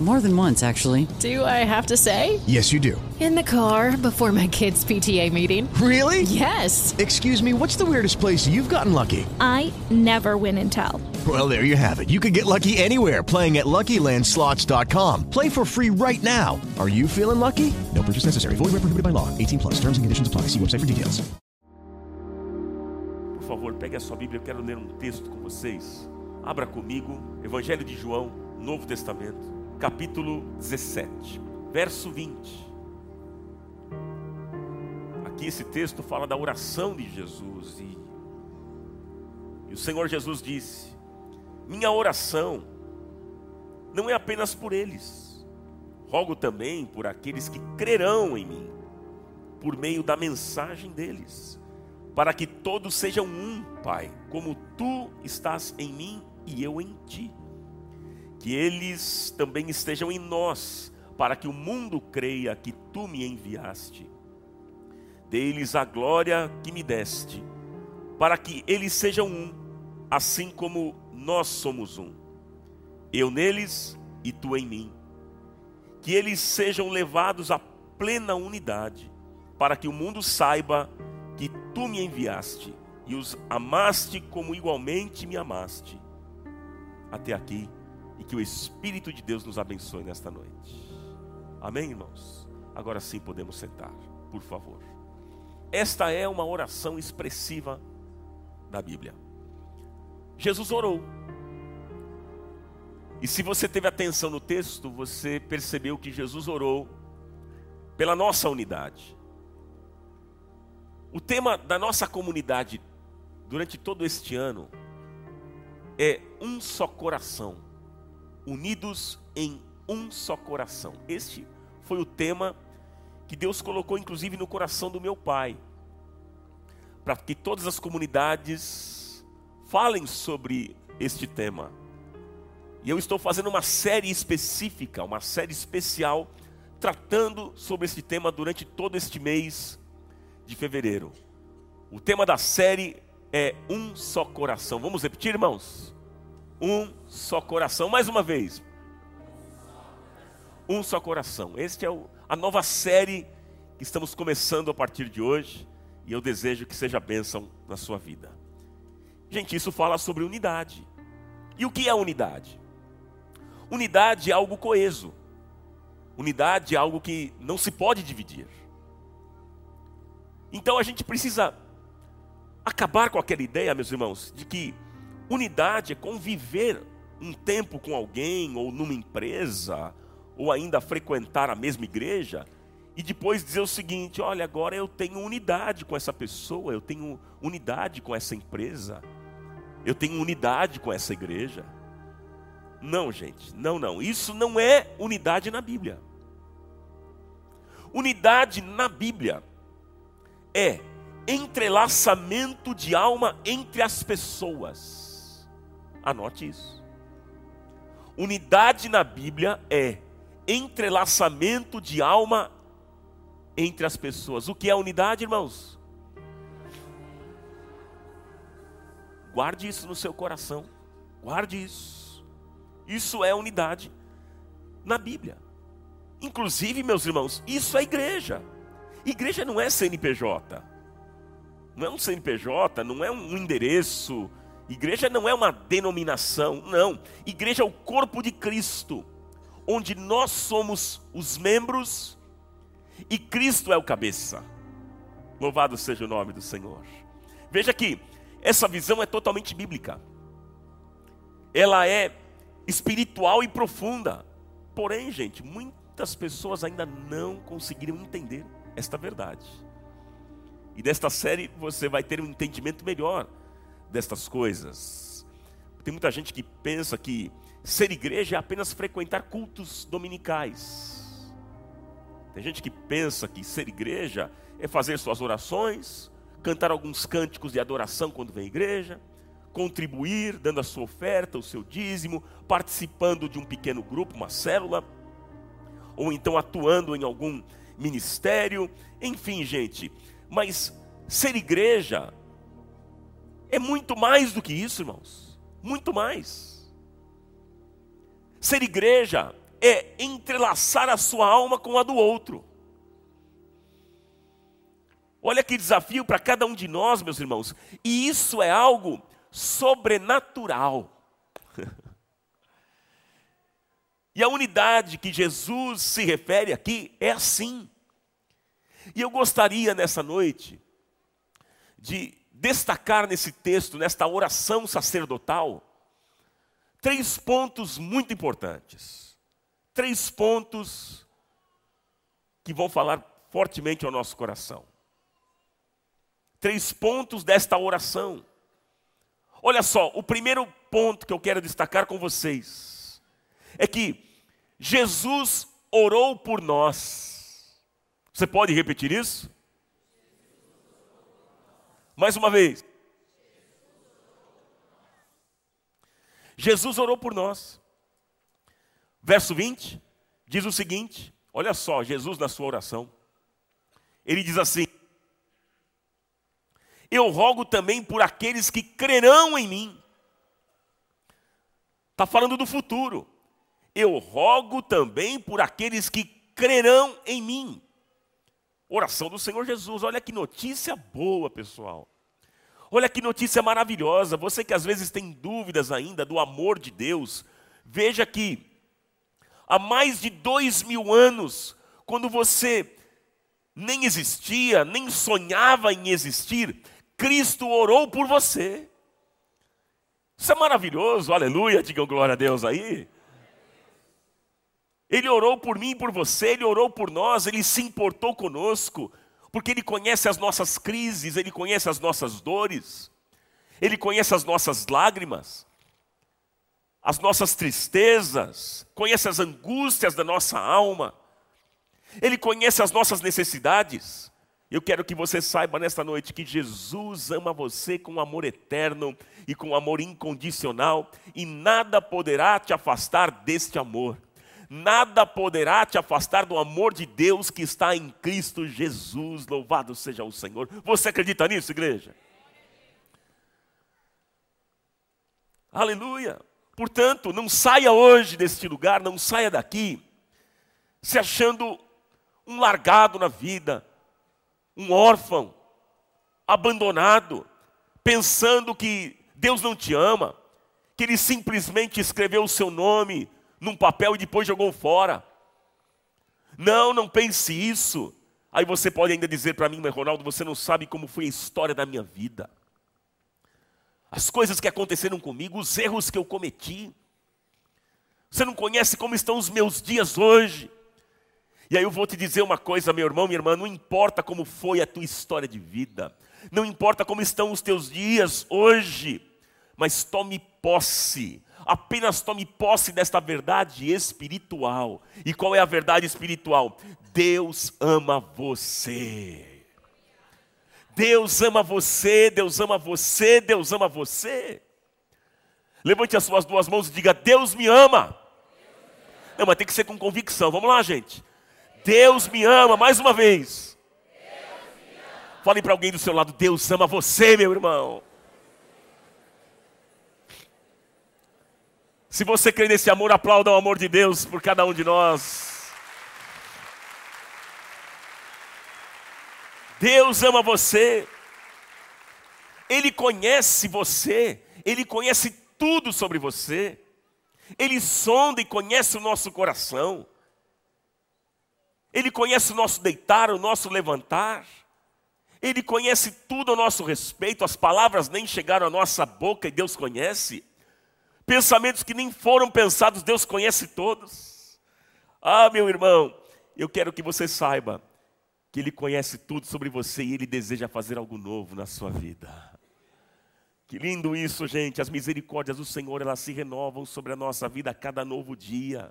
More than once, actually. Do I have to say? Yes, you do. In the car before my kids' PTA meeting. Really? Yes. Excuse me, what's the weirdest place you've gotten lucky? I never win and tell. Well, there you have it. You can get lucky anywhere playing at LuckyLandSlots.com. Play for free right now. Are you feeling lucky? No purchase necessary. Void where prohibited by law. 18 plus. Terms and conditions apply. See website for details. Por favor, pegue a sua Bíblia. Eu quero ler um texto com vocês. Abra comigo, Evangelho de João, Novo Testamento, capítulo 17, verso 20. Aqui esse texto fala da oração de Jesus e, e o Senhor Jesus disse: Minha oração não é apenas por eles, rogo também por aqueles que crerão em mim, por meio da mensagem deles, para que todos sejam um, Pai, como tu estás em mim e eu em ti. Que eles também estejam em nós, para que o mundo creia que tu me enviaste. Dê-lhes a glória que me deste, para que eles sejam um, assim como nós somos um. Eu neles e tu em mim. Que eles sejam levados à plena unidade, para que o mundo saiba que tu me enviaste e os amaste como igualmente me amaste. Até aqui, e que o Espírito de Deus nos abençoe nesta noite. Amém, irmãos? Agora sim podemos sentar, por favor. Esta é uma oração expressiva da Bíblia. Jesus orou. E se você teve atenção no texto, você percebeu que Jesus orou pela nossa unidade. O tema da nossa comunidade durante todo este ano é um só coração, unidos em um só coração. Este foi o tema que Deus colocou inclusive no coração do meu pai, para que todas as comunidades falem sobre este tema. E eu estou fazendo uma série específica, uma série especial, tratando sobre este tema durante todo este mês de fevereiro. O tema da série é Um Só Coração. Vamos repetir, irmãos? Um só coração. Mais uma vez. Um só coração. Este é o, a nova série que estamos começando a partir de hoje. E eu desejo que seja bênção na sua vida. Gente, isso fala sobre unidade. E o que é unidade? Unidade é algo coeso. Unidade é algo que não se pode dividir. Então a gente precisa acabar com aquela ideia, meus irmãos, de que unidade é conviver um tempo com alguém, ou numa empresa, ou ainda frequentar a mesma igreja, e depois dizer o seguinte: olha, agora eu tenho unidade com essa pessoa, eu tenho unidade com essa empresa, eu tenho unidade com essa igreja. Não, gente, não, não. Isso não é unidade na Bíblia. Unidade na Bíblia é entrelaçamento de alma entre as pessoas. Anote isso. Unidade na Bíblia é entrelaçamento de alma entre as pessoas. O que é unidade, irmãos? Guarde isso no seu coração. Guarde isso. Isso é unidade na Bíblia. Inclusive, meus irmãos, isso é igreja. Igreja não é CNPJ. Não é um CNPJ, não é um endereço. Igreja não é uma denominação, não. Igreja é o corpo de Cristo, onde nós somos os membros e Cristo é o cabeça. Louvado seja o nome do Senhor. Veja que essa visão é totalmente bíblica. Ela é espiritual e profunda. Porém, gente, muitas pessoas ainda não conseguiram entender esta verdade. E nesta série você vai ter um entendimento melhor destas coisas. Tem muita gente que pensa que ser igreja é apenas frequentar cultos dominicais. Tem gente que pensa que ser igreja é fazer suas orações, cantar alguns cânticos de adoração quando vem à igreja, contribuir dando a sua oferta, o seu dízimo, participando de um pequeno grupo, uma célula, ou então atuando em algum ministério, enfim, gente. Mas Ser igreja é muito mais do que isso, irmãos. Muito mais. Ser igreja é entrelaçar a sua alma com a do outro. Olha que desafio para cada um de nós, meus irmãos. E isso é algo sobrenatural. e a unidade que Jesus se refere aqui é assim. E eu gostaria nessa noite de destacar nesse texto, nesta oração sacerdotal, três pontos muito importantes. Três pontos que vão falar fortemente ao nosso coração. Três pontos desta oração. Olha só, o primeiro ponto que eu quero destacar com vocês é que Jesus orou por nós. Você pode repetir isso? Mais uma vez. Jesus orou por nós. Verso 20 diz o seguinte: olha só, Jesus na sua oração. Ele diz assim: Eu rogo também por aqueles que crerão em mim. Está falando do futuro. Eu rogo também por aqueles que crerão em mim. Oração do Senhor Jesus. Olha que notícia boa, pessoal. Olha que notícia maravilhosa. Você que às vezes tem dúvidas ainda do amor de Deus, veja que há mais de dois mil anos, quando você nem existia, nem sonhava em existir, Cristo orou por você. Isso é maravilhoso, aleluia, digam glória a Deus aí. Ele orou por mim e por você, ele orou por nós, ele se importou conosco, porque ele conhece as nossas crises, ele conhece as nossas dores, ele conhece as nossas lágrimas, as nossas tristezas, conhece as angústias da nossa alma, ele conhece as nossas necessidades. Eu quero que você saiba nesta noite que Jesus ama você com amor eterno e com amor incondicional, e nada poderá te afastar deste amor nada poderá te afastar do amor de Deus que está em Cristo Jesus. Louvado seja o Senhor. Você acredita nisso, igreja? Aleluia. Portanto, não saia hoje deste lugar, não saia daqui se achando um largado na vida, um órfão, abandonado, pensando que Deus não te ama, que Ele simplesmente escreveu o seu nome num papel e depois jogou fora. Não, não pense isso. Aí você pode ainda dizer para mim, mas Ronaldo, você não sabe como foi a história da minha vida. As coisas que aconteceram comigo, os erros que eu cometi. Você não conhece como estão os meus dias hoje. E aí eu vou te dizer uma coisa, meu irmão, minha irmã, não importa como foi a tua história de vida, não importa como estão os teus dias hoje, mas tome posse apenas tome posse desta verdade espiritual. E qual é a verdade espiritual? Deus ama você. Deus ama você, Deus ama você, Deus ama você. Levante as suas duas mãos e diga: Deus me ama. Não, mas tem que ser com convicção. Vamos lá, gente. Deus me ama, mais uma vez. Fale para alguém do seu lado: Deus ama você, meu irmão. Se você crê nesse amor, aplauda o amor de Deus por cada um de nós. Deus ama você. Ele conhece você. Ele conhece tudo sobre você. Ele sonda e conhece o nosso coração. Ele conhece o nosso deitar, o nosso levantar. Ele conhece tudo a nosso respeito. As palavras nem chegaram à nossa boca e Deus conhece. Pensamentos que nem foram pensados, Deus conhece todos. Ah, meu irmão, eu quero que você saiba que Ele conhece tudo sobre você e Ele deseja fazer algo novo na sua vida. Que lindo isso, gente. As misericórdias do Senhor, elas se renovam sobre a nossa vida a cada novo dia.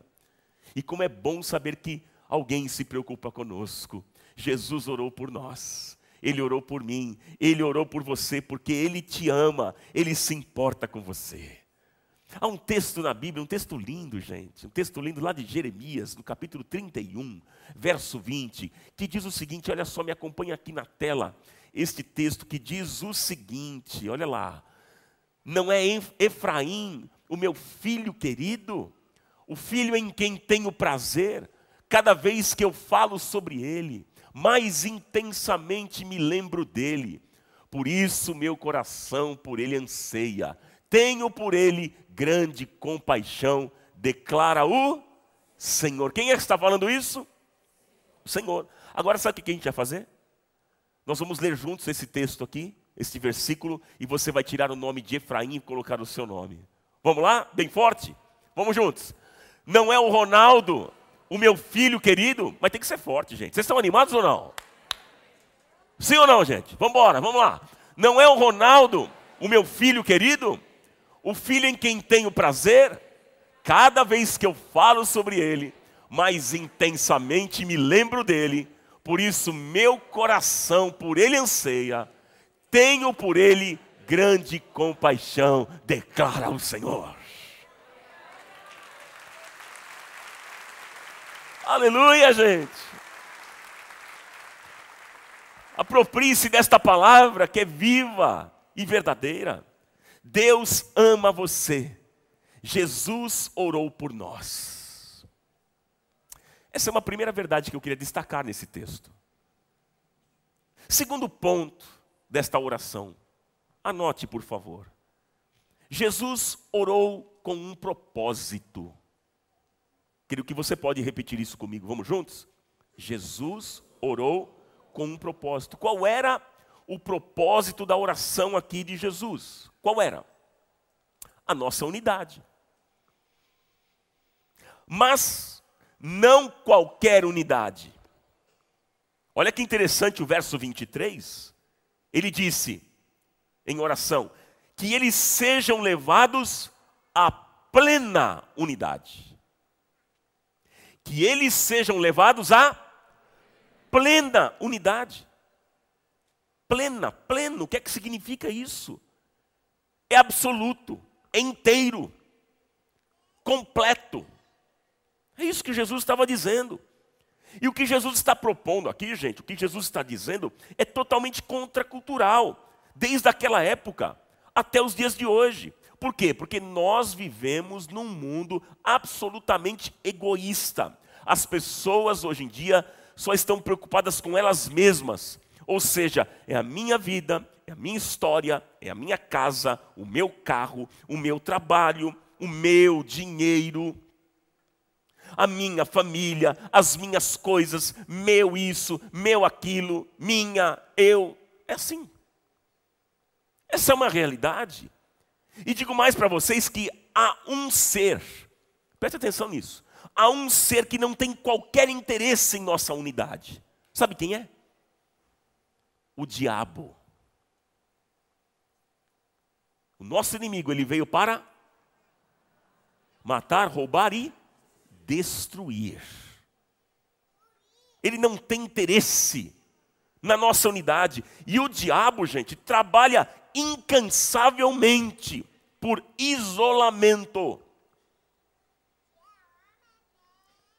E como é bom saber que alguém se preocupa conosco. Jesus orou por nós. Ele orou por mim, ele orou por você, porque ele te ama, ele se importa com você. Há um texto na Bíblia, um texto lindo, gente, um texto lindo lá de Jeremias, no capítulo 31, verso 20, que diz o seguinte: olha só, me acompanha aqui na tela. este texto que diz o seguinte: olha lá. Não é Efraim, o meu filho querido, o filho em quem tenho prazer, cada vez que eu falo sobre ele, mais intensamente me lembro dele. Por isso meu coração por ele anseia. Tenho por ele grande compaixão, declara o Senhor. Quem é que está falando isso? O Senhor. Agora sabe o que a gente vai fazer? Nós vamos ler juntos esse texto aqui, este versículo, e você vai tirar o nome de Efraim e colocar o seu nome. Vamos lá? Bem forte? Vamos juntos. Não é o Ronaldo, o meu filho querido, mas tem que ser forte, gente. Vocês estão animados ou não? Sim ou não, gente? Vamos embora, vamos lá. Não é o Ronaldo, o meu filho querido, o filho em quem tenho prazer, cada vez que eu falo sobre ele, mais intensamente me lembro dele, por isso meu coração por ele anseia, tenho por ele grande compaixão, declara o Senhor. Aleluia, gente. Aproprie-se desta palavra que é viva e verdadeira. Deus ama você. Jesus orou por nós. Essa é uma primeira verdade que eu queria destacar nesse texto. Segundo ponto desta oração, anote por favor. Jesus orou com um propósito. Creio que você pode repetir isso comigo. Vamos juntos? Jesus orou com um propósito. Qual era o propósito da oração aqui de Jesus? Qual era? A nossa unidade. Mas não qualquer unidade. Olha que interessante o verso 23. Ele disse em oração que eles sejam levados à plena unidade que eles sejam levados à plena unidade. Plena, pleno, o que é que significa isso? É absoluto, é inteiro, completo. É isso que Jesus estava dizendo. E o que Jesus está propondo aqui, gente, o que Jesus está dizendo é totalmente contracultural, desde aquela época até os dias de hoje. Por quê? Porque nós vivemos num mundo absolutamente egoísta. As pessoas hoje em dia só estão preocupadas com elas mesmas. Ou seja, é a minha vida, é a minha história, é a minha casa, o meu carro, o meu trabalho, o meu dinheiro, a minha família, as minhas coisas, meu isso, meu aquilo, minha, eu. É assim. Essa é uma realidade. E digo mais para vocês que há um ser, preste atenção nisso, há um ser que não tem qualquer interesse em nossa unidade. Sabe quem é? O diabo. O nosso inimigo, ele veio para matar, roubar e destruir. Ele não tem interesse na nossa unidade. E o diabo, gente, trabalha incansavelmente por isolamento.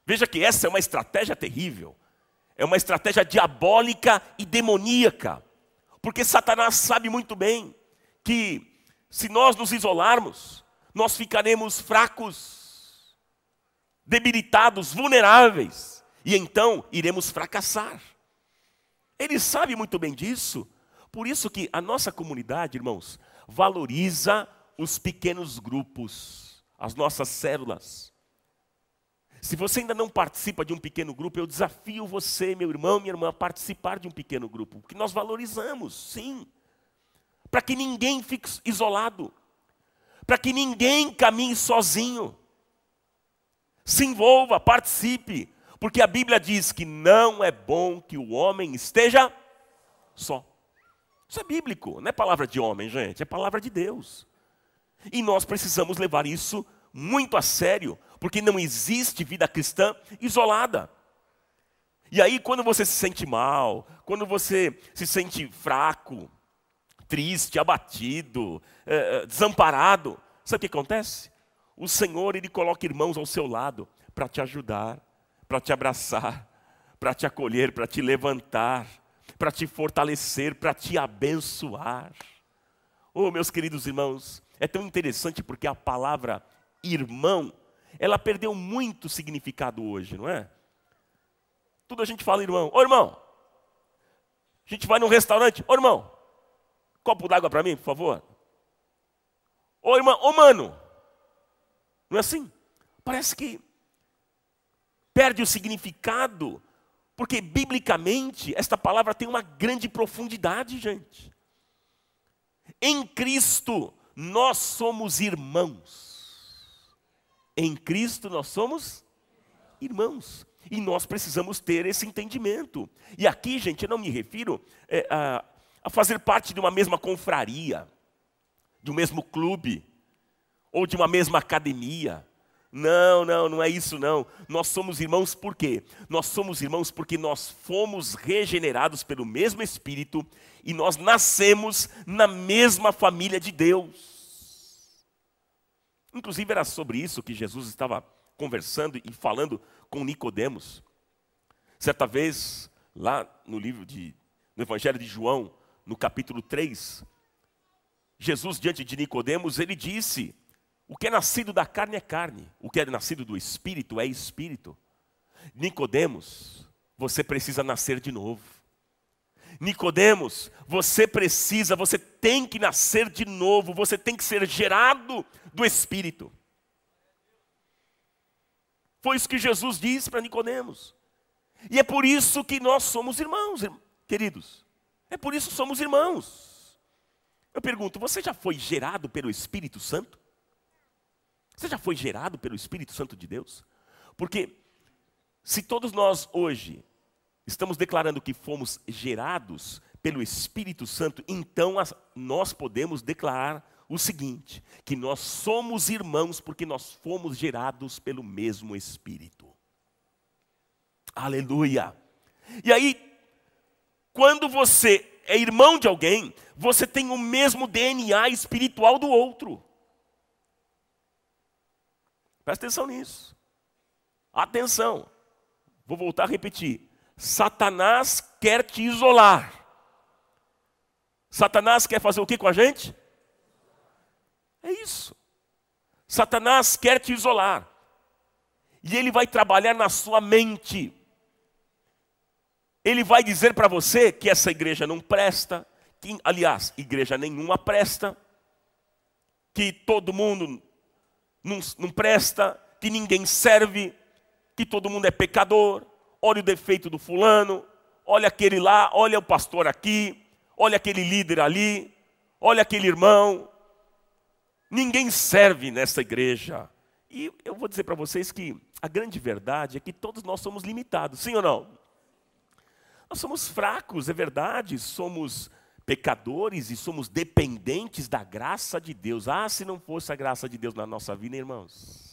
Veja que essa é uma estratégia terrível, é uma estratégia diabólica e demoníaca, porque Satanás sabe muito bem que se nós nos isolarmos, nós ficaremos fracos, debilitados, vulneráveis, e então iremos fracassar. Ele sabe muito bem disso, por isso que a nossa comunidade, irmãos, valoriza os pequenos grupos, as nossas células. Se você ainda não participa de um pequeno grupo, eu desafio você, meu irmão, minha irmã, a participar de um pequeno grupo, porque nós valorizamos, sim, para que ninguém fique isolado, para que ninguém caminhe sozinho. Se envolva, participe, porque a Bíblia diz que não é bom que o homem esteja só. Isso é bíblico, não é palavra de homem, gente, é palavra de Deus. E nós precisamos levar isso muito a sério, porque não existe vida cristã isolada. E aí, quando você se sente mal, quando você se sente fraco, triste, abatido, é, desamparado, sabe o que acontece? O Senhor, Ele coloca irmãos ao seu lado para te ajudar, para te abraçar, para te acolher, para te levantar para te fortalecer, para te abençoar. Oh, meus queridos irmãos, é tão interessante porque a palavra irmão, ela perdeu muito significado hoje, não é? Tudo a gente fala irmão. Ô irmão, a gente vai num restaurante. Ô irmão, copo d'água para mim, por favor. Ô irmão, ô mano. Não é assim? Parece que perde o significado, porque biblicamente esta palavra tem uma grande profundidade, gente. Em Cristo nós somos irmãos. Em Cristo nós somos irmãos. E nós precisamos ter esse entendimento. E aqui, gente, eu não me refiro é, a, a fazer parte de uma mesma confraria, de um mesmo clube, ou de uma mesma academia. Não, não, não é isso não. Nós somos irmãos por quê? Nós somos irmãos porque nós fomos regenerados pelo mesmo Espírito e nós nascemos na mesma família de Deus. Inclusive era sobre isso que Jesus estava conversando e falando com Nicodemos. Certa vez, lá no livro de no Evangelho de João, no capítulo 3, Jesus diante de Nicodemos, ele disse: "O que é nascido da carne é carne, o que é nascido do espírito é espírito". Nicodemos, você precisa nascer de novo. Nicodemos, você precisa, você tem que nascer de novo, você tem que ser gerado do espírito. Foi isso que Jesus disse para Nicodemos. E é por isso que nós somos irmãos, queridos. É por isso que somos irmãos. Eu pergunto, você já foi gerado pelo Espírito Santo? Você já foi gerado pelo Espírito Santo de Deus? Porque se todos nós hoje estamos declarando que fomos gerados pelo Espírito Santo, então nós podemos declarar o seguinte: que nós somos irmãos porque nós fomos gerados pelo mesmo Espírito. Aleluia. E aí, quando você é irmão de alguém, você tem o mesmo DNA espiritual do outro. Presta atenção nisso. Atenção. Vou voltar a repetir. Satanás quer te isolar. Satanás quer fazer o que com a gente? É isso. Satanás quer te isolar. E ele vai trabalhar na sua mente. Ele vai dizer para você que essa igreja não presta, que, aliás, igreja nenhuma presta, que todo mundo não, não presta, que ninguém serve, que todo mundo é pecador. Olha o defeito do fulano, olha aquele lá, olha o pastor aqui, olha aquele líder ali, olha aquele irmão, Ninguém serve nessa igreja. E eu vou dizer para vocês que a grande verdade é que todos nós somos limitados, sim ou não? Nós somos fracos, é verdade, somos pecadores e somos dependentes da graça de Deus. Ah, se não fosse a graça de Deus na nossa vida, irmãos.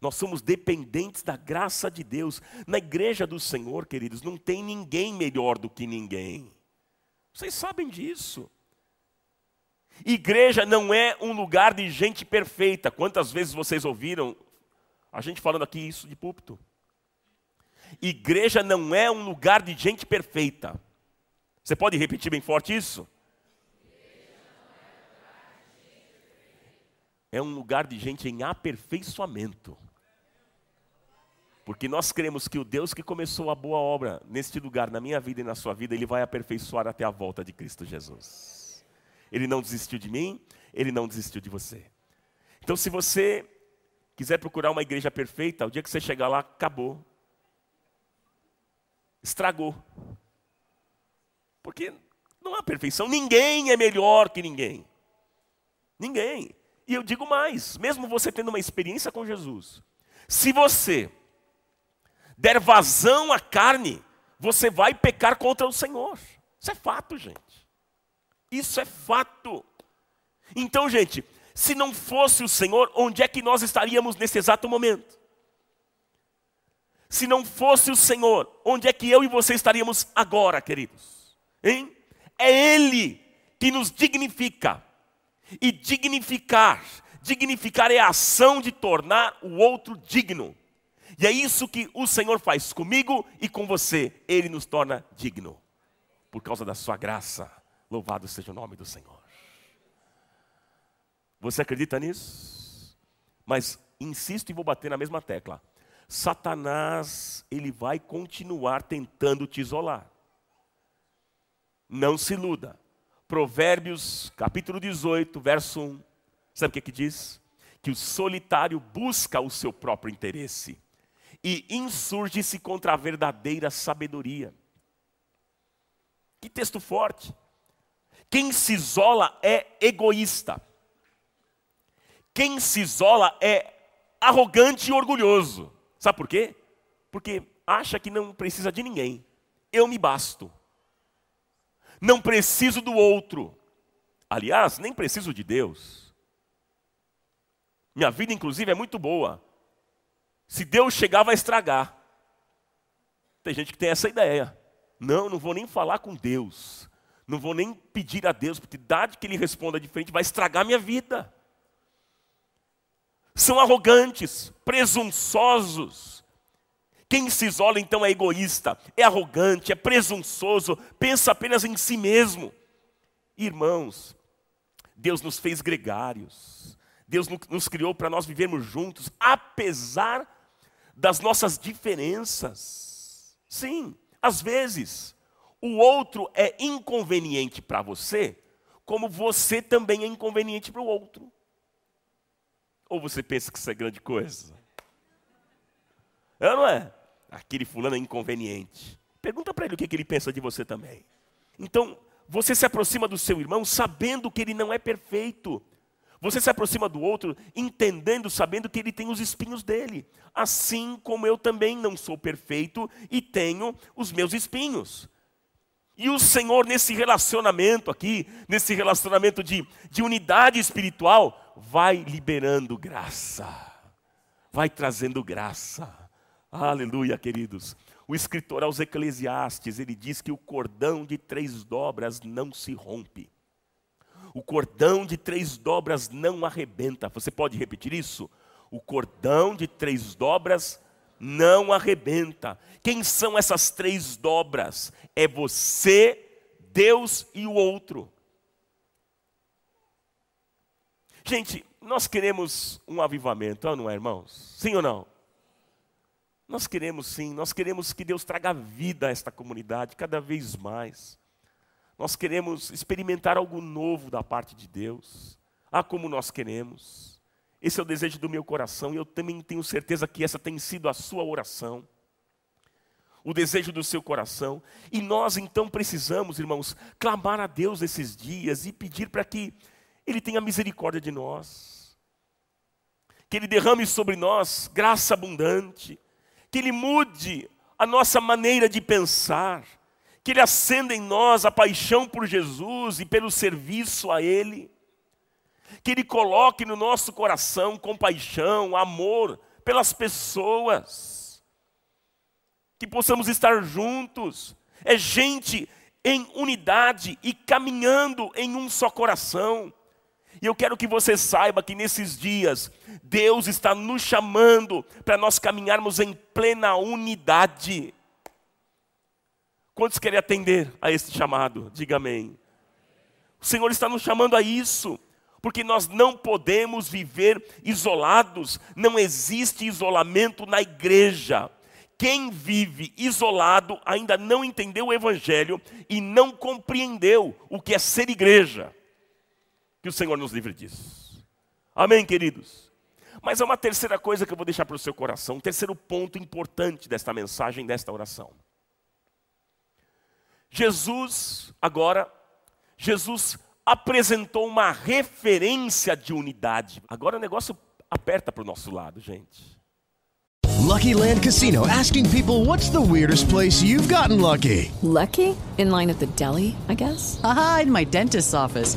Nós somos dependentes da graça de Deus. Na igreja do Senhor, queridos, não tem ninguém melhor do que ninguém. Vocês sabem disso. Igreja não é um lugar de gente perfeita. Quantas vezes vocês ouviram a gente falando aqui isso de púlpito? Igreja não é um lugar de gente perfeita. Você pode repetir bem forte isso? É um lugar de gente em aperfeiçoamento. Porque nós cremos que o Deus que começou a boa obra neste lugar, na minha vida e na sua vida, Ele vai aperfeiçoar até a volta de Cristo Jesus. Ele não desistiu de mim, ele não desistiu de você. Então, se você quiser procurar uma igreja perfeita, o dia que você chegar lá, acabou. Estragou. Porque não há perfeição, ninguém é melhor que ninguém. Ninguém. E eu digo mais, mesmo você tendo uma experiência com Jesus, se você der vazão à carne, você vai pecar contra o Senhor. Isso é fato, gente. Isso é fato. Então, gente, se não fosse o Senhor, onde é que nós estaríamos nesse exato momento? Se não fosse o Senhor, onde é que eu e você estaríamos agora, queridos? Hein? É Ele que nos dignifica. E dignificar, dignificar é a ação de tornar o outro digno. E é isso que o Senhor faz comigo e com você. Ele nos torna digno. por causa da sua graça. Louvado seja o nome do Senhor. Você acredita nisso? Mas insisto e vou bater na mesma tecla. Satanás, ele vai continuar tentando te isolar. Não se iluda. Provérbios, capítulo 18, verso 1. Sabe o que, que diz? Que o solitário busca o seu próprio interesse e insurge-se contra a verdadeira sabedoria. Que texto forte. Quem se isola é egoísta. Quem se isola é arrogante e orgulhoso. Sabe por quê? Porque acha que não precisa de ninguém. Eu me basto. Não preciso do outro. Aliás, nem preciso de Deus. Minha vida, inclusive, é muito boa. Se Deus chegar, vai estragar. Tem gente que tem essa ideia. Não, não vou nem falar com Deus. Não vou nem pedir a Deus, porque idade que Ele responda diferente vai estragar minha vida. São arrogantes, presunçosos. Quem se isola então é egoísta, é arrogante, é presunçoso, pensa apenas em si mesmo. Irmãos, Deus nos fez gregários. Deus nos criou para nós vivermos juntos, apesar das nossas diferenças. Sim, às vezes, o outro é inconveniente para você, como você também é inconveniente para o outro. Ou você pensa que isso é grande coisa? É não é? Aquele fulano é inconveniente. Pergunta para ele o que, que ele pensa de você também. Então, você se aproxima do seu irmão sabendo que ele não é perfeito. Você se aproxima do outro entendendo, sabendo que ele tem os espinhos dele. Assim como eu também não sou perfeito e tenho os meus espinhos. E o Senhor, nesse relacionamento aqui, nesse relacionamento de, de unidade espiritual, vai liberando graça, vai trazendo graça. Aleluia, queridos. O escritor aos Eclesiastes, ele diz que o cordão de três dobras não se rompe o cordão de três dobras não arrebenta. Você pode repetir isso? O cordão de três dobras não arrebenta. Quem são essas três dobras? É você, Deus e o outro. Gente, nós queremos um avivamento, não é, irmãos? Sim ou não? Nós queremos sim, nós queremos que Deus traga vida a esta comunidade cada vez mais. Nós queremos experimentar algo novo da parte de Deus. Ah, como nós queremos. Esse é o desejo do meu coração e eu também tenho certeza que essa tem sido a sua oração. O desejo do seu coração. E nós então precisamos, irmãos, clamar a Deus esses dias e pedir para que Ele tenha misericórdia de nós. Que Ele derrame sobre nós graça abundante. Que Ele mude a nossa maneira de pensar que Ele acenda em nós a paixão por Jesus e pelo serviço a Ele, que Ele coloque no nosso coração compaixão, amor pelas pessoas, que possamos estar juntos, é gente em unidade e caminhando em um só coração. E eu quero que você saiba que nesses dias, Deus está nos chamando para nós caminharmos em plena unidade. Quantos querem atender a este chamado? Diga amém. O Senhor está nos chamando a isso, porque nós não podemos viver isolados, não existe isolamento na igreja. Quem vive isolado ainda não entendeu o Evangelho e não compreendeu o que é ser igreja. Que o Senhor nos livre disso. Amém, queridos? Mas há uma terceira coisa que eu vou deixar para o seu coração, um terceiro ponto importante desta mensagem, desta oração. Jesus, agora, Jesus apresentou uma referência de unidade. Agora o negócio aperta para o nosso lado, gente. Lucky Land Casino asking people what's the weirdest place you've gotten lucky? Lucky? In line at the deli, I guess? Aha, in my dentist's office.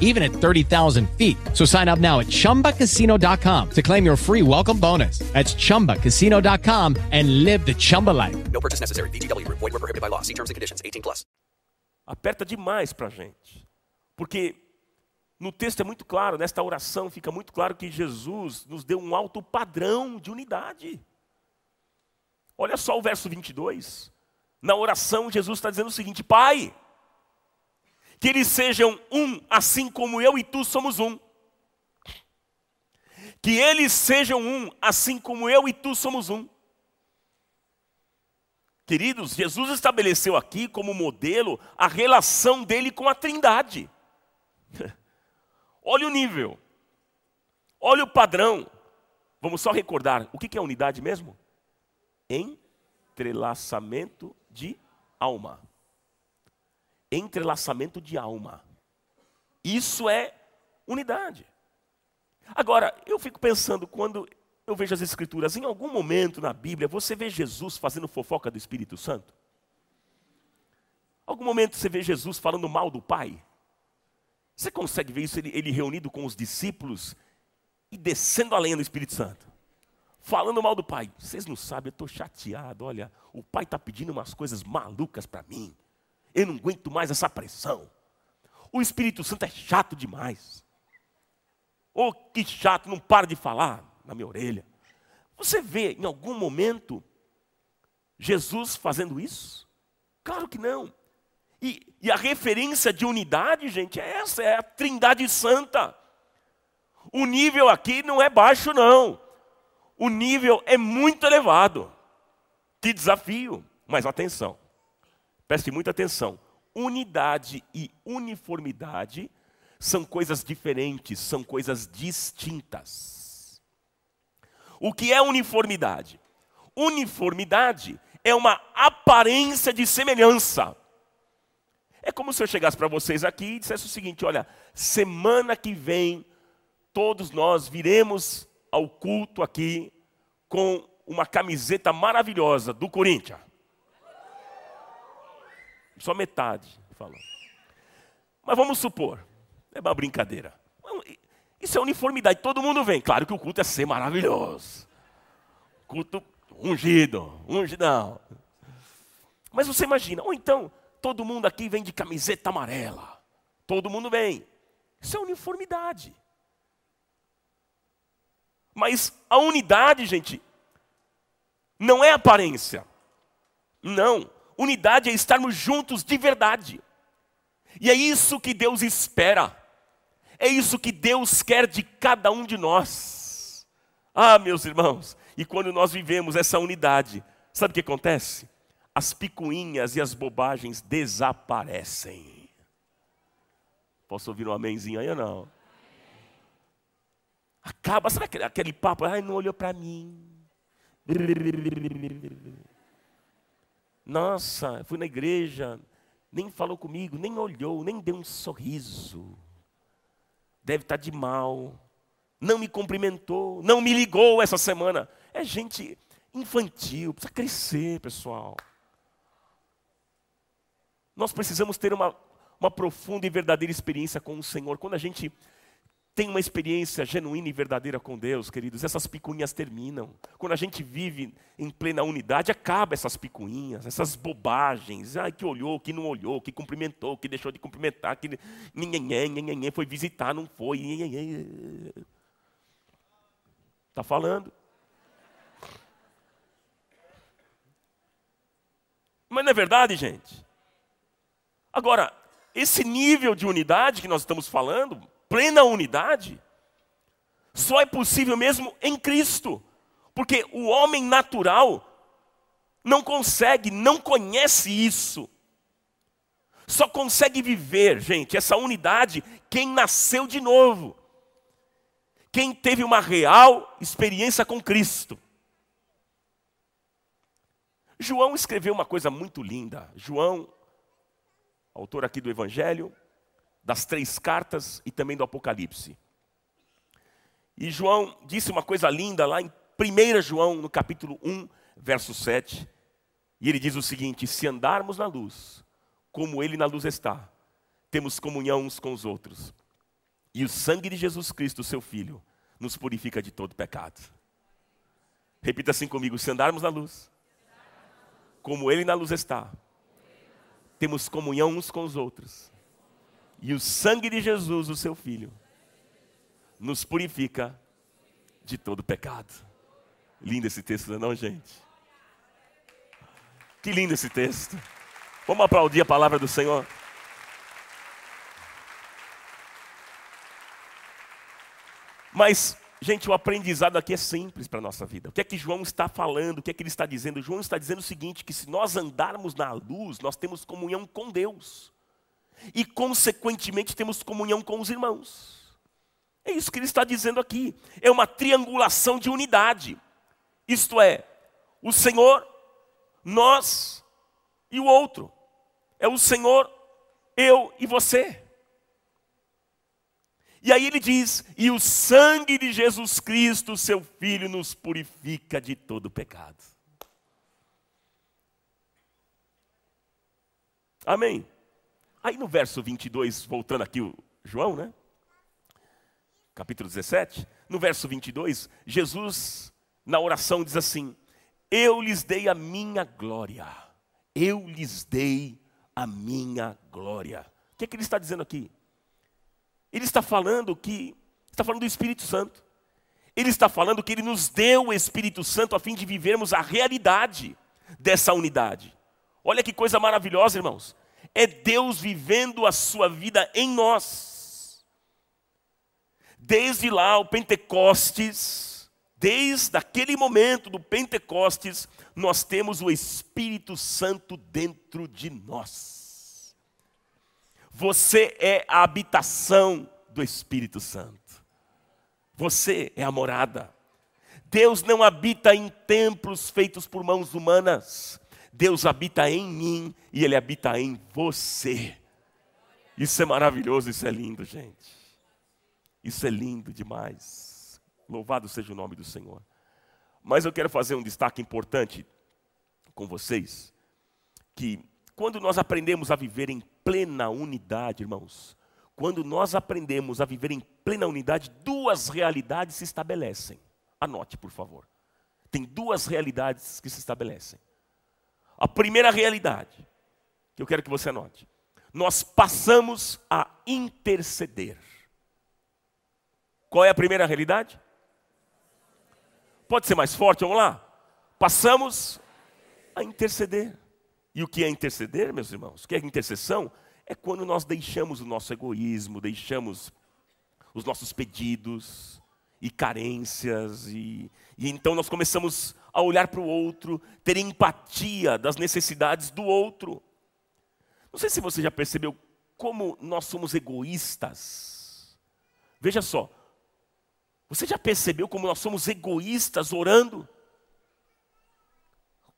even at 30,000 feet. So sign up now at chumbacasino.com to claim your free welcome bonus. That's chumbacasino.com and live the Chumba life. No purchase necessary. VGW Group. Void were prohibited by law. See terms and conditions. 18 plus. Aperta demais para a gente. Porque no texto é muito claro, nesta oração fica muito claro que Jesus nos deu um alto padrão de unidade. Olha só o verso 22. Na oração, Jesus está dizendo o seguinte: Pai, que eles sejam um, assim como eu e tu somos um. Que eles sejam um, assim como eu e tu somos um. Queridos, Jesus estabeleceu aqui como modelo a relação dele com a Trindade. Olha o nível, olha o padrão. Vamos só recordar: o que é unidade mesmo? Entrelaçamento de alma. Entrelaçamento de alma. Isso é unidade. Agora, eu fico pensando, quando eu vejo as Escrituras, em algum momento na Bíblia, você vê Jesus fazendo fofoca do Espírito Santo? Algum momento você vê Jesus falando mal do Pai? Você consegue ver isso, ele, ele reunido com os discípulos e descendo a lenha do Espírito Santo? Falando mal do Pai. Vocês não sabem, eu estou chateado. Olha, o Pai está pedindo umas coisas malucas para mim. Eu não aguento mais essa pressão. O Espírito Santo é chato demais. Oh, que chato, não para de falar na minha orelha. Você vê em algum momento Jesus fazendo isso? Claro que não. E, e, a referência de unidade, gente, é essa, é a trindade santa. O nível aqui não é baixo, não. O nível é muito elevado. Que desafio. Mas atenção, preste muita atenção. Unidade e uniformidade são coisas diferentes, são coisas distintas. O que é uniformidade? Uniformidade é uma aparência de semelhança. É como se eu chegasse para vocês aqui e dissesse o seguinte: olha, semana que vem, todos nós viremos ao culto aqui com uma camiseta maravilhosa do Corinthians. Só metade falou. Mas vamos supor, é uma brincadeira. Isso é uniformidade, todo mundo vem. Claro que o culto é ser maravilhoso. Culto ungido, ungidão. Mas você imagina, ou então, todo mundo aqui vem de camiseta amarela. Todo mundo vem. Isso é uniformidade. Mas a unidade, gente, não é aparência. Não. Unidade é estarmos juntos de verdade. E é isso que Deus espera. É isso que Deus quer de cada um de nós. Ah, meus irmãos, e quando nós vivemos essa unidade, sabe o que acontece? As picuinhas e as bobagens desaparecem. Posso ouvir um amenzinho aí ou não? Acaba, sabe aquele, aquele papo? Ai, não olhou para mim. Nossa, fui na igreja, nem falou comigo, nem olhou, nem deu um sorriso. Deve estar tá de mal. Não me cumprimentou, não me ligou essa semana. É gente infantil, precisa crescer, pessoal. Nós precisamos ter uma, uma profunda e verdadeira experiência com o Senhor. Quando a gente tem uma experiência genuína e verdadeira com Deus, queridos, essas picuinhas terminam. Quando a gente vive em plena unidade, acaba essas picuinhas, essas bobagens. Ai, que olhou, que não olhou, que cumprimentou, que deixou de cumprimentar, que foi visitar, não foi. Está falando? Mas não é verdade, gente? Agora, esse nível de unidade que nós estamos falando, plena unidade, só é possível mesmo em Cristo. Porque o homem natural não consegue, não conhece isso. Só consegue viver, gente, essa unidade quem nasceu de novo. Quem teve uma real experiência com Cristo. João escreveu uma coisa muito linda. João, autor aqui do Evangelho, das três cartas e também do Apocalipse. E João disse uma coisa linda lá em 1 João, no capítulo 1, verso 7. E ele diz o seguinte: Se andarmos na luz, como ele na luz está, temos comunhão uns com os outros. E o sangue de Jesus Cristo, seu Filho, nos purifica de todo pecado. Repita assim comigo: se andarmos na luz, como Ele na luz está, temos comunhão uns com os outros. E o sangue de Jesus, o seu Filho, nos purifica de todo pecado. Lindo esse texto, não, é gente? Que lindo esse texto. Vamos aplaudir a palavra do Senhor. Mas, gente, o aprendizado aqui é simples para a nossa vida. O que é que João está falando? O que é que ele está dizendo? João está dizendo o seguinte: que se nós andarmos na luz, nós temos comunhão com Deus. E, consequentemente, temos comunhão com os irmãos. É isso que ele está dizendo aqui. É uma triangulação de unidade. Isto é, o Senhor, nós e o outro. É o Senhor, eu e você. E aí ele diz: E o sangue de Jesus Cristo, seu Filho, nos purifica de todo pecado. Amém. Aí no verso 22, voltando aqui o João, né? Capítulo 17, no verso 22, Jesus, na oração, diz assim: Eu lhes dei a minha glória. Eu lhes dei a minha glória. O que, é que ele está dizendo aqui? Ele está falando que está falando do Espírito Santo. Ele está falando que ele nos deu o Espírito Santo a fim de vivermos a realidade dessa unidade. Olha que coisa maravilhosa, irmãos. É Deus vivendo a sua vida em nós. Desde lá, o Pentecostes, desde aquele momento do Pentecostes, nós temos o Espírito Santo dentro de nós. Você é a habitação do Espírito Santo. Você é a morada. Deus não habita em templos feitos por mãos humanas. Deus habita em mim e Ele habita em você. Isso é maravilhoso, isso é lindo, gente. Isso é lindo demais. Louvado seja o nome do Senhor. Mas eu quero fazer um destaque importante com vocês, que quando nós aprendemos a viver em plena unidade, irmãos, quando nós aprendemos a viver em plena unidade, duas realidades se estabelecem. Anote, por favor. Tem duas realidades que se estabelecem. A primeira realidade, que eu quero que você anote, nós passamos a interceder. Qual é a primeira realidade? Pode ser mais forte, vamos lá? Passamos a interceder. E o que é interceder, meus irmãos? O que é intercessão? É quando nós deixamos o nosso egoísmo, deixamos os nossos pedidos e carências, e, e então nós começamos a olhar para o outro, ter empatia das necessidades do outro. Não sei se você já percebeu como nós somos egoístas. Veja só, você já percebeu como nós somos egoístas orando?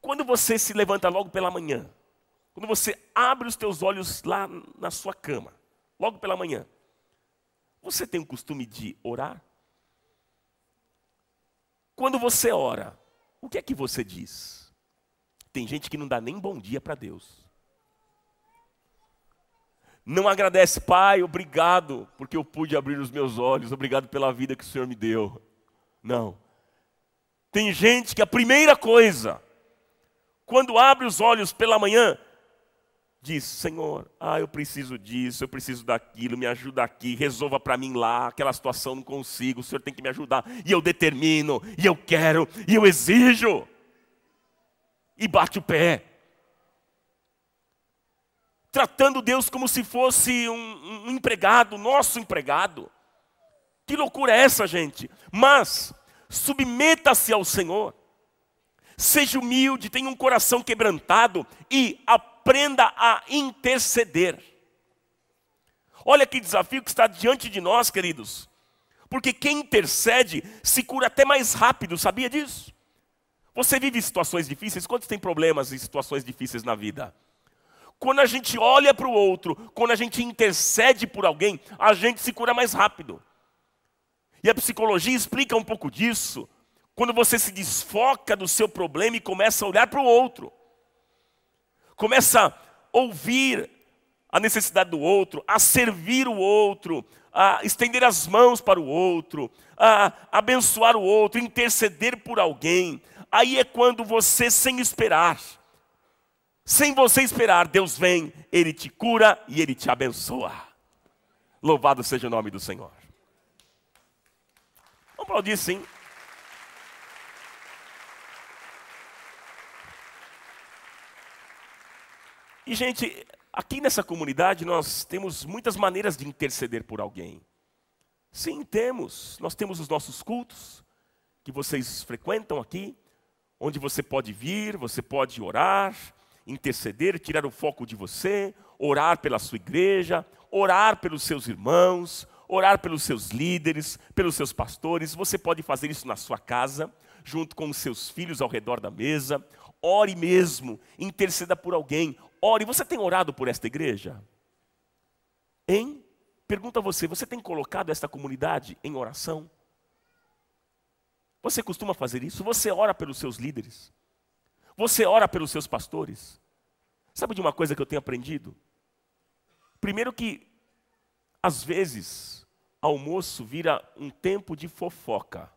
Quando você se levanta logo pela manhã, quando você abre os teus olhos lá na sua cama, logo pela manhã, você tem o costume de orar? Quando você ora, o que é que você diz? Tem gente que não dá nem bom dia para Deus. Não agradece, Pai, obrigado, porque eu pude abrir os meus olhos, obrigado pela vida que o Senhor me deu. Não. Tem gente que a primeira coisa quando abre os olhos pela manhã, diz: Senhor, ah, eu preciso disso, eu preciso daquilo, me ajuda aqui, resolva para mim lá, aquela situação não consigo, o Senhor tem que me ajudar. E eu determino, e eu quero, e eu exijo. E bate o pé. Tratando Deus como se fosse um, um empregado, nosso empregado. Que loucura é essa, gente? Mas, submeta-se ao Senhor. Seja humilde, tenha um coração quebrantado e aprenda a interceder. Olha que desafio que está diante de nós, queridos. Porque quem intercede se cura até mais rápido, sabia disso? Você vive situações difíceis? Quantos têm problemas e situações difíceis na vida? Quando a gente olha para o outro, quando a gente intercede por alguém, a gente se cura mais rápido. E a psicologia explica um pouco disso. Quando você se desfoca do seu problema e começa a olhar para o outro, começa a ouvir a necessidade do outro, a servir o outro, a estender as mãos para o outro, a abençoar o outro, interceder por alguém. Aí é quando você, sem esperar, sem você esperar, Deus vem, Ele te cura e Ele te abençoa. Louvado seja o nome do Senhor. Vamos aplaudir sim. E, gente, aqui nessa comunidade nós temos muitas maneiras de interceder por alguém. Sim, temos. Nós temos os nossos cultos, que vocês frequentam aqui, onde você pode vir, você pode orar, interceder, tirar o foco de você, orar pela sua igreja, orar pelos seus irmãos, orar pelos seus líderes, pelos seus pastores. Você pode fazer isso na sua casa, junto com os seus filhos ao redor da mesa. Ore mesmo, interceda por alguém, Ore, você tem orado por esta igreja? Hein? Pergunta a você, você tem colocado esta comunidade em oração? Você costuma fazer isso? Você ora pelos seus líderes? Você ora pelos seus pastores? Sabe de uma coisa que eu tenho aprendido? Primeiro que, às vezes, almoço vira um tempo de fofoca.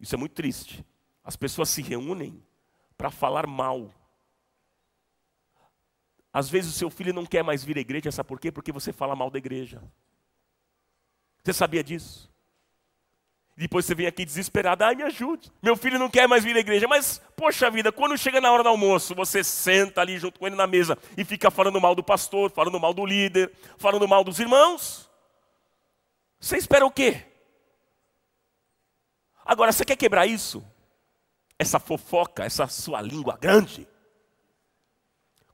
Isso é muito triste. As pessoas se reúnem para falar mal às vezes o seu filho não quer mais vir à igreja, sabe por quê? Porque você fala mal da igreja. Você sabia disso? Depois você vem aqui desesperado, ai me ajude. Meu filho não quer mais vir à igreja, mas poxa vida, quando chega na hora do almoço, você senta ali junto com ele na mesa e fica falando mal do pastor, falando mal do líder, falando mal dos irmãos. Você espera o quê? Agora, você quer quebrar isso? Essa fofoca, essa sua língua grande?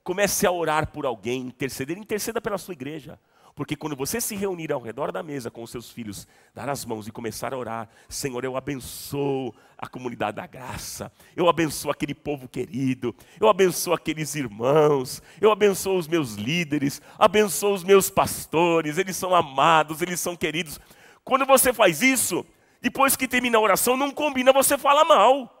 Comece a orar por alguém, interceder, interceda pela sua igreja. Porque quando você se reunir ao redor da mesa com os seus filhos, dar as mãos e começar a orar, Senhor, eu abençoo a comunidade da graça, eu abençoo aquele povo querido, eu abençoo aqueles irmãos, eu abençoo os meus líderes, abençoo os meus pastores, eles são amados, eles são queridos. Quando você faz isso, depois que termina a oração, não combina você falar mal.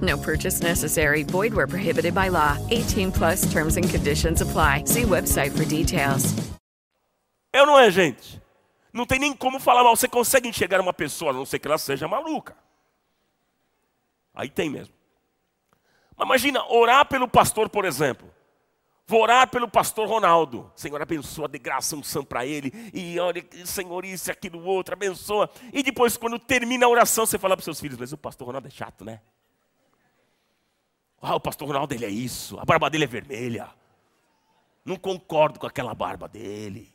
No purchase necessary. Void where prohibited by law. 18 plus terms and conditions apply. See website for details. É ou não é, gente? Não tem nem como falar mal. Você consegue enxergar uma pessoa, a não ser que ela seja maluca. Aí tem mesmo. Mas imagina, orar pelo pastor, por exemplo. Vou orar pelo pastor Ronaldo. Senhor, abençoa, de graça unção para ele. E olha, Senhor, isso, aquilo, outro, abençoa. E depois, quando termina a oração, você fala para os seus filhos, mas o pastor Ronaldo é chato, né? Ah, o pastor Ronaldo ele é isso, a barba dele é vermelha. Não concordo com aquela barba dele.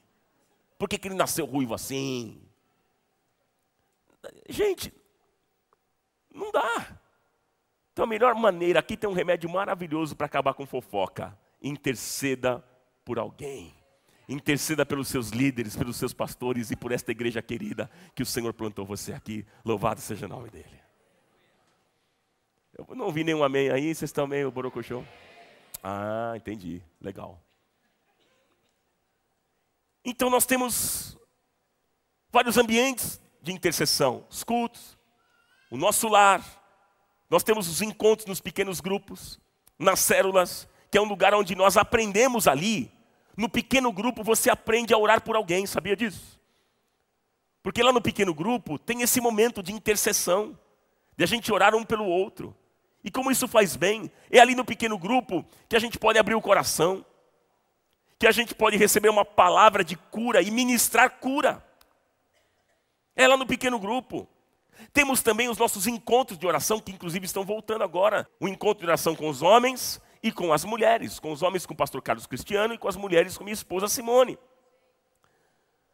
Por que, que ele nasceu ruivo assim? Gente, não dá. Então a melhor maneira, aqui tem um remédio maravilhoso para acabar com fofoca. Interceda por alguém. Interceda pelos seus líderes, pelos seus pastores e por esta igreja querida que o Senhor plantou você aqui. Louvado seja o nome dele. Eu não ouvi nenhum amém aí, vocês estão meio borocochô? Ah, entendi. Legal. Então nós temos vários ambientes de intercessão, os cultos, o nosso lar, nós temos os encontros nos pequenos grupos, nas células, que é um lugar onde nós aprendemos ali. No pequeno grupo você aprende a orar por alguém, sabia disso? Porque lá no pequeno grupo tem esse momento de intercessão, de a gente orar um pelo outro. E como isso faz bem, é ali no pequeno grupo que a gente pode abrir o coração, que a gente pode receber uma palavra de cura e ministrar cura. É lá no pequeno grupo. Temos também os nossos encontros de oração, que inclusive estão voltando agora. O encontro de oração com os homens e com as mulheres. Com os homens com o pastor Carlos Cristiano e com as mulheres com minha esposa Simone.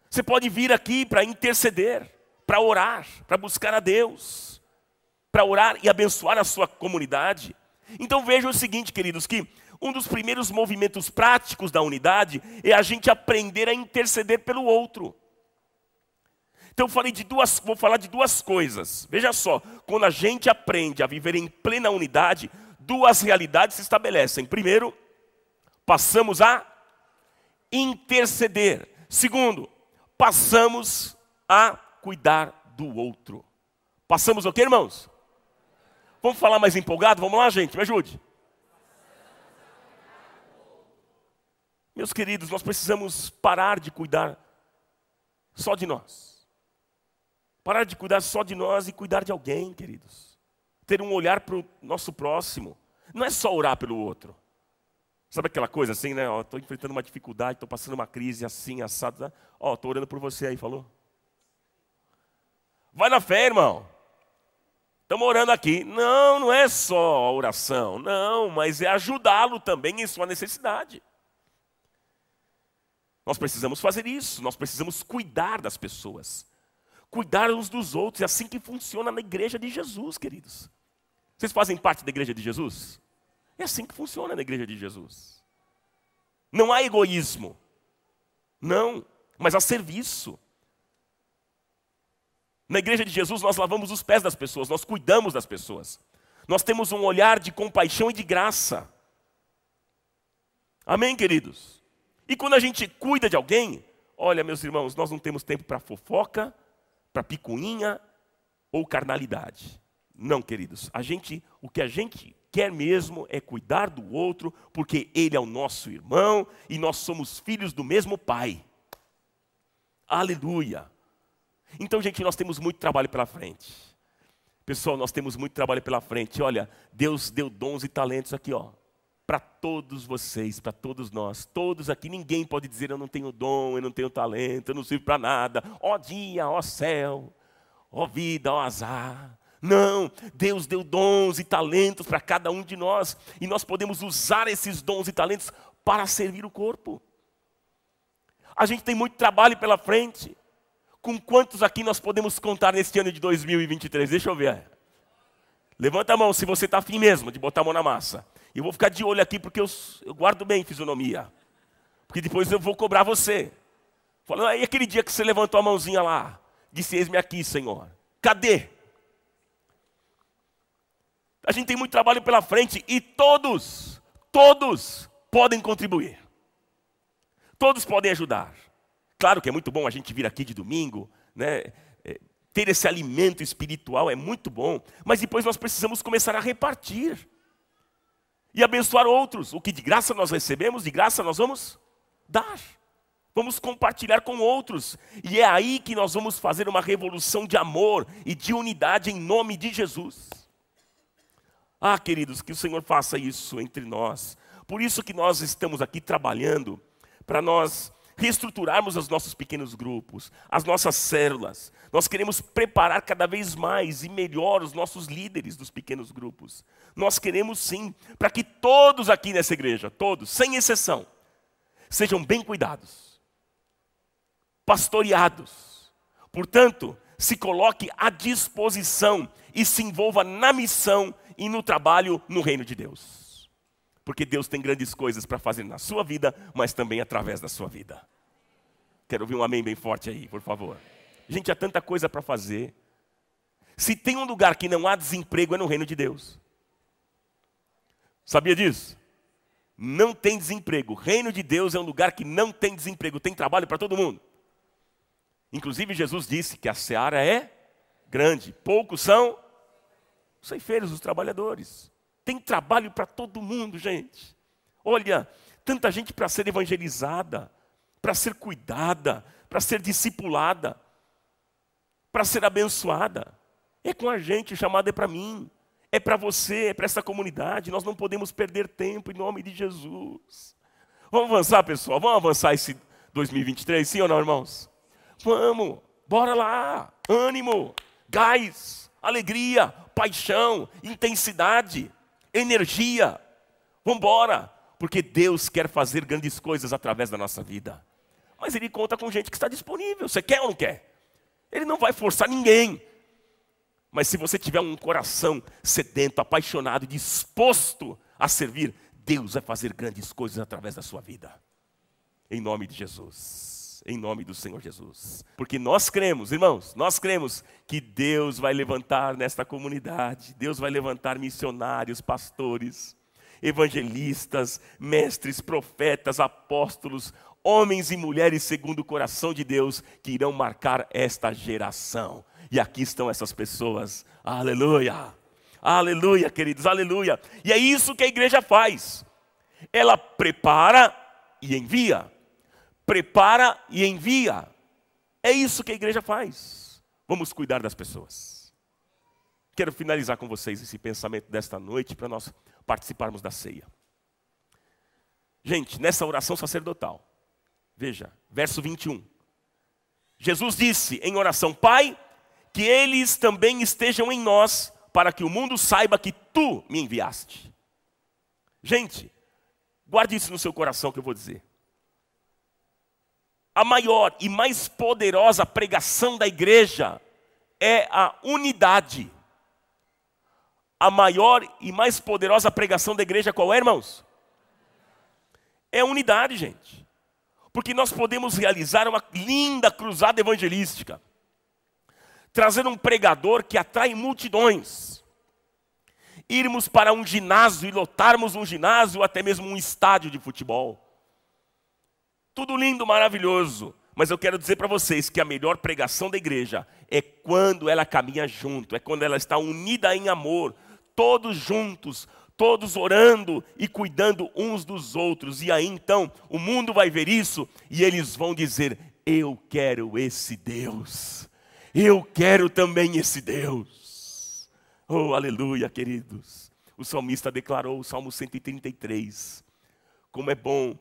Você pode vir aqui para interceder, para orar, para buscar a Deus, para orar e abençoar a sua comunidade. Então vejam o seguinte, queridos, que um dos primeiros movimentos práticos da unidade é a gente aprender a interceder pelo outro. Então falei de duas, vou falar de duas coisas. Veja só, quando a gente aprende a viver em plena unidade, duas realidades se estabelecem. Primeiro, passamos a interceder. Segundo, passamos a cuidar do outro. Passamos o que, irmãos? Vamos falar mais empolgado? Vamos lá, gente, me ajude. Meus queridos, nós precisamos parar de cuidar só de nós. Parar de cuidar só de nós e cuidar de alguém, queridos. Ter um olhar para o nosso próximo. Não é só orar pelo outro. Sabe aquela coisa assim, né? Estou enfrentando uma dificuldade, estou passando uma crise assim, assado. Né? Ó, estou orando por você aí, falou? Vai na fé, irmão. Estamos orando aqui. Não, não é só a oração. Não, mas é ajudá-lo também em sua necessidade. Nós precisamos fazer isso, nós precisamos cuidar das pessoas, cuidar uns dos outros, é assim que funciona na igreja de Jesus, queridos. Vocês fazem parte da igreja de Jesus? É assim que funciona na igreja de Jesus. Não há egoísmo, não, mas há serviço. Na igreja de Jesus nós lavamos os pés das pessoas, nós cuidamos das pessoas, nós temos um olhar de compaixão e de graça. Amém, queridos? E quando a gente cuida de alguém, olha, meus irmãos, nós não temos tempo para fofoca, para picuinha ou carnalidade. Não, queridos. A gente, o que a gente quer mesmo é cuidar do outro, porque ele é o nosso irmão e nós somos filhos do mesmo pai. Aleluia. Então, gente, nós temos muito trabalho pela frente. Pessoal, nós temos muito trabalho pela frente. Olha, Deus deu dons e talentos aqui, ó para todos vocês, para todos nós, todos aqui, ninguém pode dizer eu não tenho dom, eu não tenho talento, eu não sirvo para nada, ó dia, ó céu, ó vida, ó azar. Não, Deus deu dons e talentos para cada um de nós, e nós podemos usar esses dons e talentos para servir o corpo. A gente tem muito trabalho pela frente. Com quantos aqui nós podemos contar neste ano de 2023? Deixa eu ver. Levanta a mão se você está afim mesmo de botar a mão na massa. Eu vou ficar de olho aqui porque eu, eu guardo bem fisionomia. Porque depois eu vou cobrar você. Falando, aí aquele dia que você levantou a mãozinha lá, disse: Eis-me aqui, Senhor. Cadê? A gente tem muito trabalho pela frente e todos, todos podem contribuir. Todos podem ajudar. Claro que é muito bom a gente vir aqui de domingo, né? É, ter esse alimento espiritual é muito bom, mas depois nós precisamos começar a repartir e abençoar outros. O que de graça nós recebemos, de graça nós vamos dar. Vamos compartilhar com outros. E é aí que nós vamos fazer uma revolução de amor e de unidade em nome de Jesus. Ah, queridos, que o Senhor faça isso entre nós. Por isso que nós estamos aqui trabalhando para nós reestruturarmos os nossos pequenos grupos, as nossas células. Nós queremos preparar cada vez mais e melhor os nossos líderes dos pequenos grupos. Nós queremos sim, para que todos aqui nessa igreja, todos, sem exceção, sejam bem cuidados, pastoreados. Portanto, se coloque à disposição e se envolva na missão e no trabalho no reino de Deus. Porque Deus tem grandes coisas para fazer na sua vida, mas também através da sua vida. Quero ouvir um amém bem forte aí, por favor. Gente, há tanta coisa para fazer. Se tem um lugar que não há desemprego, é no reino de Deus. Sabia disso? Não tem desemprego. O reino de Deus é um lugar que não tem desemprego, tem trabalho para todo mundo. Inclusive, Jesus disse que a seara é grande, poucos são os ceifeiros, os trabalhadores. Tem trabalho para todo mundo, gente. Olha, tanta gente para ser evangelizada, para ser cuidada, para ser discipulada, para ser abençoada. É com a gente, o chamado é para mim, é para você, é para essa comunidade. Nós não podemos perder tempo em nome de Jesus. Vamos avançar, pessoal? Vamos avançar esse 2023, sim ou não, irmãos? Vamos, bora lá, ânimo, gás, alegria, paixão, intensidade energia. Vamos embora, porque Deus quer fazer grandes coisas através da nossa vida. Mas ele conta com gente que está disponível. Você quer ou não quer? Ele não vai forçar ninguém. Mas se você tiver um coração sedento, apaixonado, disposto a servir, Deus vai fazer grandes coisas através da sua vida. Em nome de Jesus. Em nome do Senhor Jesus. Porque nós cremos, irmãos, nós cremos que Deus vai levantar nesta comunidade, Deus vai levantar missionários, pastores, evangelistas, mestres, profetas, apóstolos, homens e mulheres segundo o coração de Deus que irão marcar esta geração. E aqui estão essas pessoas. Aleluia! Aleluia, queridos, aleluia. E é isso que a igreja faz. Ela prepara e envia. Prepara e envia. É isso que a igreja faz. Vamos cuidar das pessoas. Quero finalizar com vocês esse pensamento desta noite para nós participarmos da ceia. Gente, nessa oração sacerdotal, veja, verso 21. Jesus disse em oração: Pai, que eles também estejam em nós, para que o mundo saiba que tu me enviaste. Gente, guarde isso no seu coração que eu vou dizer. A maior e mais poderosa pregação da igreja é a unidade. A maior e mais poderosa pregação da igreja qual é, irmãos? É a unidade, gente. Porque nós podemos realizar uma linda cruzada evangelística trazer um pregador que atrai multidões, irmos para um ginásio e lotarmos um ginásio, até mesmo um estádio de futebol. Tudo lindo, maravilhoso. Mas eu quero dizer para vocês que a melhor pregação da igreja é quando ela caminha junto, é quando ela está unida em amor, todos juntos, todos orando e cuidando uns dos outros. E aí então o mundo vai ver isso e eles vão dizer: Eu quero esse Deus. Eu quero também esse Deus. Oh, aleluia, queridos. O salmista declarou, o Salmo 133, como é bom,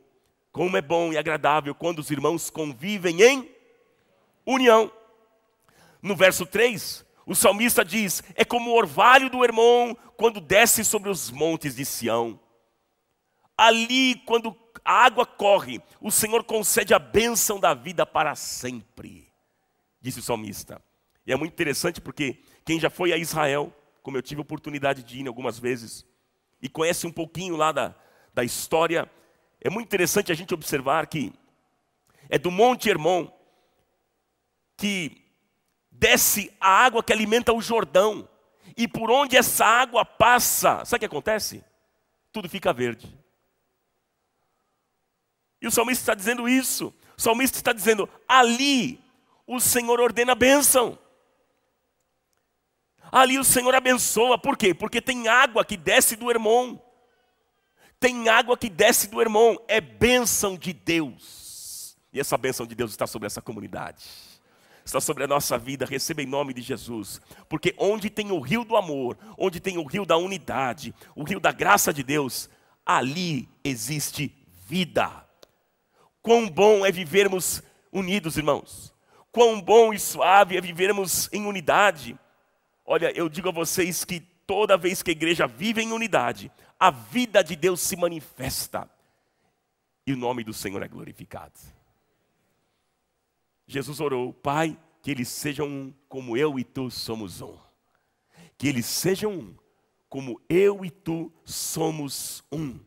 como é bom e agradável quando os irmãos convivem em união. No verso 3, o salmista diz: É como o orvalho do irmão quando desce sobre os montes de Sião. Ali, quando a água corre, o Senhor concede a bênção da vida para sempre disse o salmista. E é muito interessante porque quem já foi a Israel, como eu tive a oportunidade de ir algumas vezes, e conhece um pouquinho lá da, da história, é muito interessante a gente observar que é do Monte Hermon que desce a água que alimenta o Jordão, e por onde essa água passa, sabe o que acontece? Tudo fica verde. E o salmista está dizendo isso. O salmista está dizendo: ali o Senhor ordena a bênção. Ali o Senhor abençoa, por quê? Porque tem água que desce do irmão. Tem água que desce do irmão, é bênção de Deus. E essa bênção de Deus está sobre essa comunidade. Está sobre a nossa vida, receba em nome de Jesus. Porque onde tem o rio do amor, onde tem o rio da unidade, o rio da graça de Deus, ali existe vida. Quão bom é vivermos unidos, irmãos. Quão bom e suave é vivermos em unidade. Olha, eu digo a vocês que toda vez que a igreja vive em unidade, a vida de Deus se manifesta e o nome do Senhor é glorificado. Jesus orou, Pai, que eles sejam um como eu e tu somos um. Que eles sejam um como eu e tu somos um.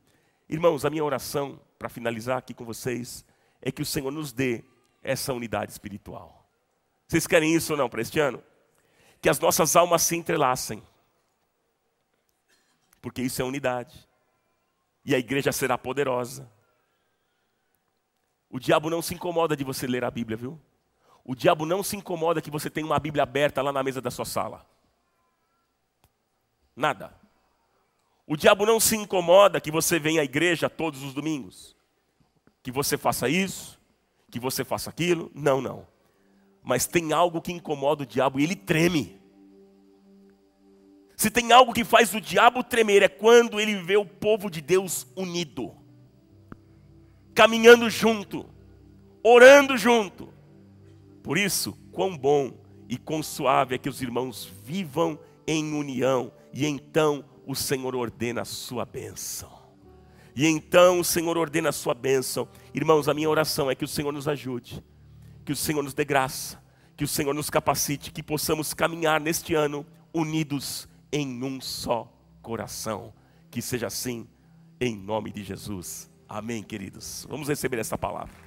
Irmãos, a minha oração, para finalizar aqui com vocês, é que o Senhor nos dê essa unidade espiritual. Vocês querem isso ou não para este ano? Que as nossas almas se entrelacem. Porque isso é unidade. E a igreja será poderosa. O diabo não se incomoda de você ler a Bíblia, viu? O diabo não se incomoda que você tenha uma Bíblia aberta lá na mesa da sua sala. Nada. O diabo não se incomoda que você venha à igreja todos os domingos. Que você faça isso, que você faça aquilo. Não, não. Mas tem algo que incomoda o diabo e ele treme. Se tem algo que faz o diabo tremer é quando ele vê o povo de Deus unido, caminhando junto, orando junto. Por isso, quão bom e quão suave é que os irmãos vivam em união, e então o Senhor ordena a sua bênção. E então o Senhor ordena a sua bênção, Irmãos, a minha oração é que o Senhor nos ajude, que o Senhor nos dê graça, que o Senhor nos capacite, que possamos caminhar neste ano unidos em um só coração. Que seja assim, em nome de Jesus. Amém, queridos. Vamos receber essa palavra.